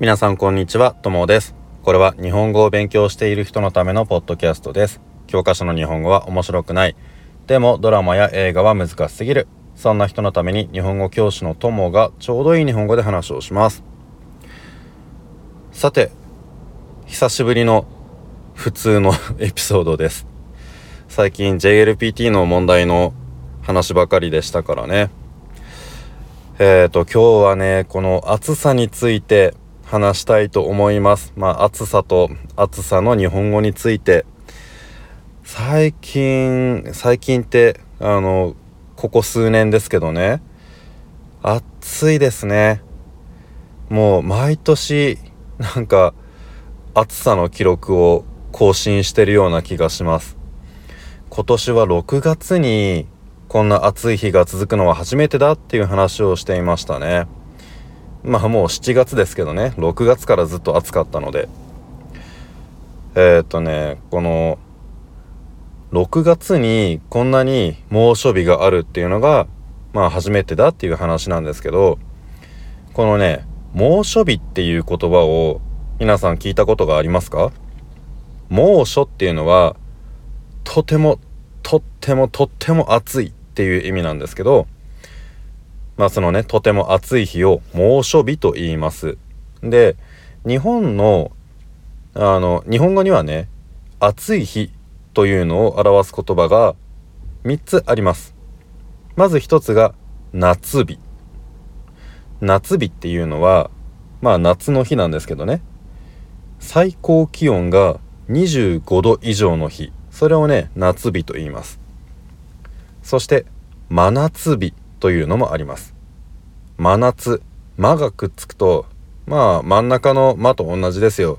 皆さんこんにちは、ともです。これは日本語を勉強している人のためのポッドキャストです。教科書の日本語は面白くない。でもドラマや映画は難しすぎる。そんな人のために日本語教師のともがちょうどいい日本語で話をします。さて、久しぶりの普通のエピソードです。最近 JLPT の問題の話ばかりでしたからね。えっ、ー、と、今日はね、この暑さについて話したいと思います。まあ、暑さと暑さの日本語について。最近、最近って、あの、ここ数年ですけどね、暑いですね。もう毎年、なんか、暑さの記録を更新してるような気がします。今年は6月にこんな暑い日が続くのは初めてだっていう話をしていましたね。まあもう7月ですけどね。6月からずっと暑かったので。えー、っとねこの6月にこんなに猛暑日があるっていうのがまあ初めてだっていう話なんですけどこのね猛暑日っていう言葉を皆さん聞いたことがありますか？猛暑っていうのはとてもとってもとっても暑いっていう意味なんですけどまあそのねとても暑い日を猛暑日と言います。で日本のあの日本語にはね暑い日というのを表す言葉が3つあります。まず1つが夏日。夏日っていうのはまあ夏の日なんですけどね。最高気温が25度以上の日。それをね夏日と言います。そして真夏日。というのもあります。真夏間がくっつくとまあ真ん中の間と同じですよ、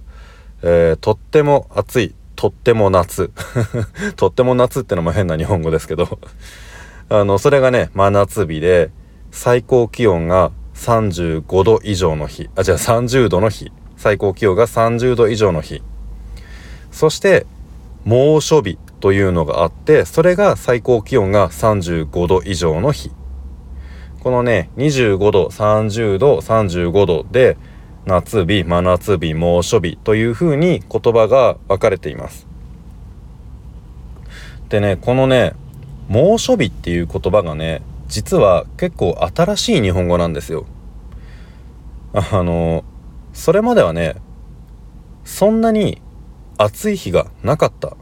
えー、とっても暑いとっても夏。とっても夏ってのも変な日本語ですけど。あのそれがね真夏日で最高気温が35度以上の日。あじゃあ30度の日。最高気温が30度以上の日。そして猛暑日というのがあってそれが最高気温が35度以上の日。このね25度30度35度で夏日真夏日猛暑日というふうに言葉が分かれています。でねこのね猛暑日っていう言葉がね実は結構新しい日本語なんですよ。あのそれまではねそんなに暑い日がなかった。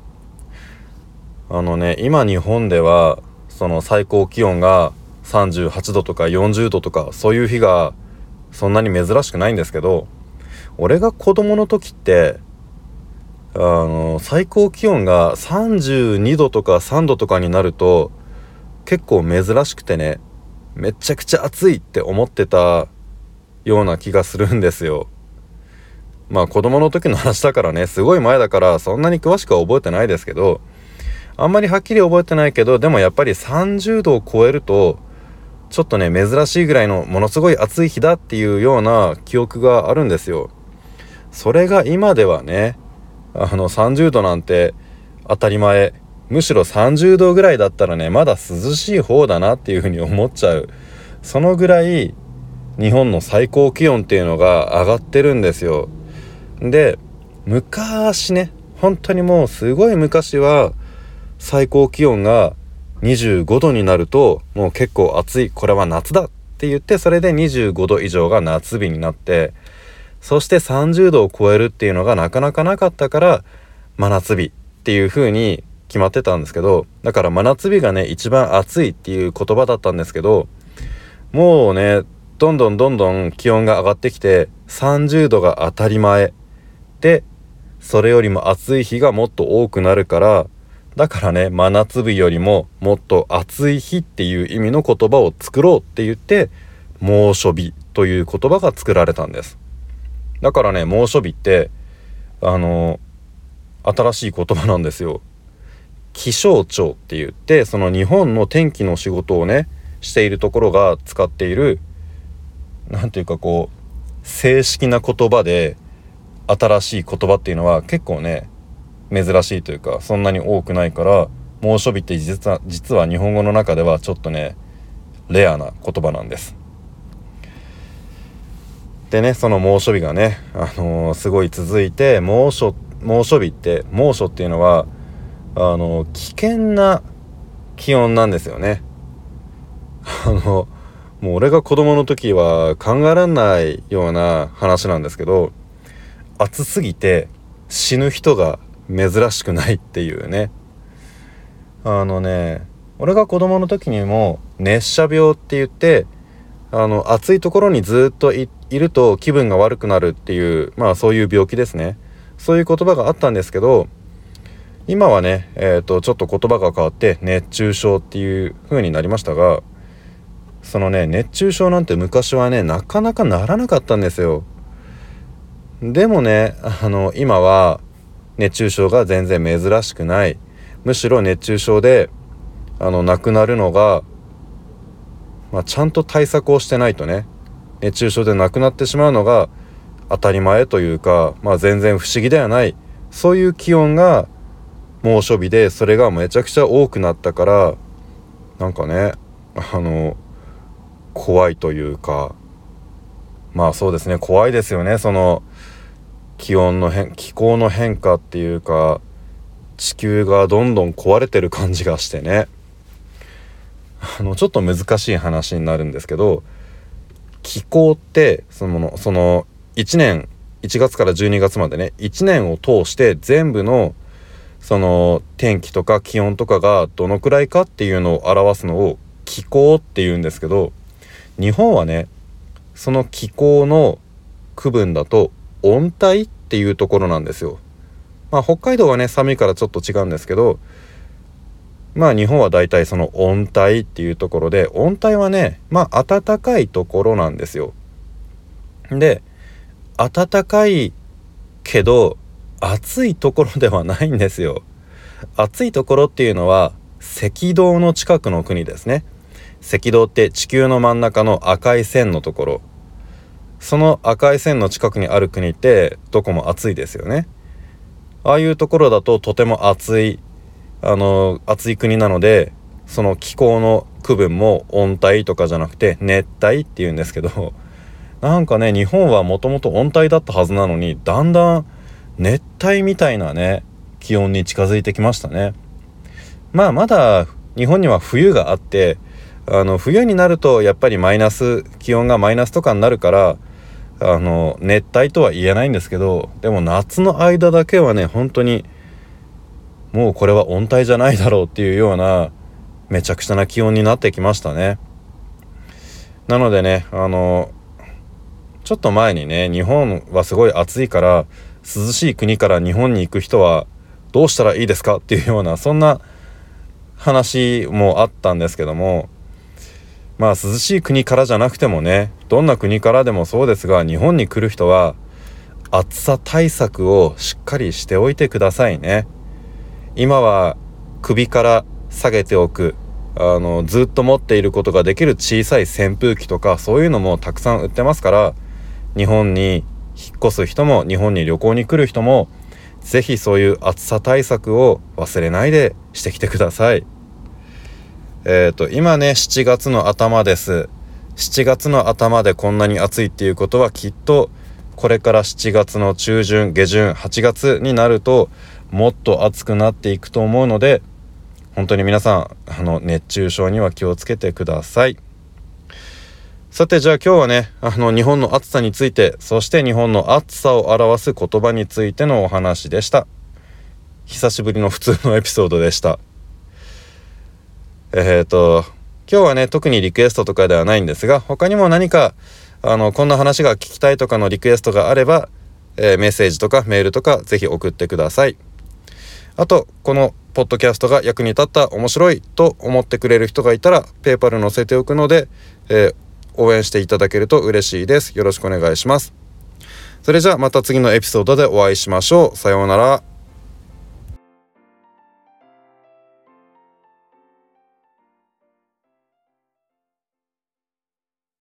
あのね今日本ではその最高気温が38度とか40度とかそういう日がそんなに珍しくないんですけど俺が子供の時ってあの最高気温が32度とか3度とかになると結構珍しくてねめちゃくちゃ暑いって思ってたような気がするんですよ。まあ子供の時の話だからねすごい前だからそんなに詳しくは覚えてないですけどあんまりはっきり覚えてないけどでもやっぱり30度を超えるとちょっとね珍しいぐらいのものすごい暑い日だっていうような記憶があるんですよ。それが今ではねあの30度なんて当たり前むしろ30度ぐらいだったらねまだ涼しい方だなっていうふうに思っちゃうそのぐらい日本の最高気温っていうのが上がってるんですよ。で昔ね本当にもうすごい昔は最高気温が25度になるともう結構暑いこれは夏だって言ってそれで25度以上が夏日になってそして30度を超えるっていうのがなかなかなかったから真夏日っていう風に決まってたんですけどだから真夏日がね一番暑いっていう言葉だったんですけどもうねどんどんどんどん気温が上がってきて30度が当たり前でそれよりも暑い日がもっと多くなるからだからね真夏日よりももっと暑い日っていう意味の言葉を作ろうって言って猛暑日という言葉が作られたんです。だからね猛暑日ってあの新しい言葉なんですよ。気象庁って言ってその日本の天気の仕事をねしているところが使っている何ていうかこう正式な言葉で新しい言葉っていうのは結構ね珍しいというかそんなに多くないから猛暑日って実は実は日本語の中ではちょっとねレアな言葉なんです。でねその猛暑日がね、あのー、すごい続いて猛暑猛暑日って猛暑っていうのはあのー、危険な気温なんですよね。あのもう俺が子供の時は考えられないような話なんですけど暑すぎて死ぬ人が珍しくないっていうね。あのね俺が子供の時にも熱射病って言ってあの暑いところにずっといると気分が悪くなるっていうまあそういう病気ですね。そういう言葉があったんですけど今はね、えーと、ちょっと言葉が変わって熱中症っていう風になりましたがそのね熱中症なんて昔はねなかなかならなかったんですよ。でもねあの今は熱中症が全然珍しくない。むしろ熱中症であの亡くなるのが、まあ、ちゃんと対策をしてないとね熱中症で亡くなってしまうのが当たり前というか、まあ、全然不思議ではない。そういう気温が猛暑日でそれがめちゃくちゃ多くなったからなんかねあの怖いというかまあそうですね怖いですよね。その気温の変気候の変化っていうか地球がどんどん壊れてる感じがしてね。あのちょっと難しい話になるんですけど気候ってそのその1年1月から12月までね1年を通して全部のその天気とか気温とかがどのくらいかっていうのを表すのを気候っていうんですけど日本はねその気候の区分だと温帯っていうところなんですよ。まあ、北海道はね寒いからちょっと違うんですけどまあ日本はだいたいその温帯っていうところで温帯はねまあ暖かいところなんですよ。で暖かいけど暑いところではないんですよ。暑いところっていうのは赤道の近くの国ですね。赤道って地球の真ん中の赤い線のところその赤い線の近くにある国ってどこも暑いですよね。ああいうところだととても暑いあの暑い国なのでその気候の区分も温帯とかじゃなくて熱帯っていうんですけどなんかね日本はもともと温帯だったはずなのにだんだん熱帯みたいなね気温に近づいてきましたね。まあまだ日本には冬があってあの冬になるとやっぱりマイナス気温がマイナスとかになるからあの熱帯とは言えないんですけどでも夏の間だけはね本当にもうこれは温帯じゃないだろうっていうようなめちゃくちゃな気温になってきましたね。なのでねあのちょっと前にね日本はすごい暑いから涼しい国から日本に行く人はどうしたらいいですかっていうようなそんな話もあったんですけどもまあ涼しい国からじゃなくてもねどんな国からでもそうですが日本に来る人は暑さ対策をしっかりしておいてくださいね今は首から下げておくあのずっと持っていることができる小さい扇風機とかそういうのもたくさん売ってますから日本に引っ越す人も日本に旅行に来る人も是非そういう暑さ対策を忘れないでしてきてください。えっ、ー、と、今ね、7月の頭です。7月の頭でこんなに暑いっていうことはきっと、これから7月の中旬、下旬、8月になると、もっと暑くなっていくと思うので、本当に皆さん、あの、熱中症には気をつけてください。さて、じゃあ今日はね、あの、日本の暑さについて、そして日本の暑さを表す言葉についてのお話でした。久しぶりの普通のエピソードでした。えっ、ー、と、今日はね、特にリクエストとかではないんですが、他にも何か、あの、こんな話が聞きたいとかのリクエストがあれば、えー、メッセージとかメールとかぜひ送ってください。あと、このポッドキャストが役に立った面白いと思ってくれる人がいたら、ペーパル載せておくので、えー、応援していただけると嬉しいです。よろしくお願いします。それじゃあまた次のエピソードでお会いしましょう。さようなら。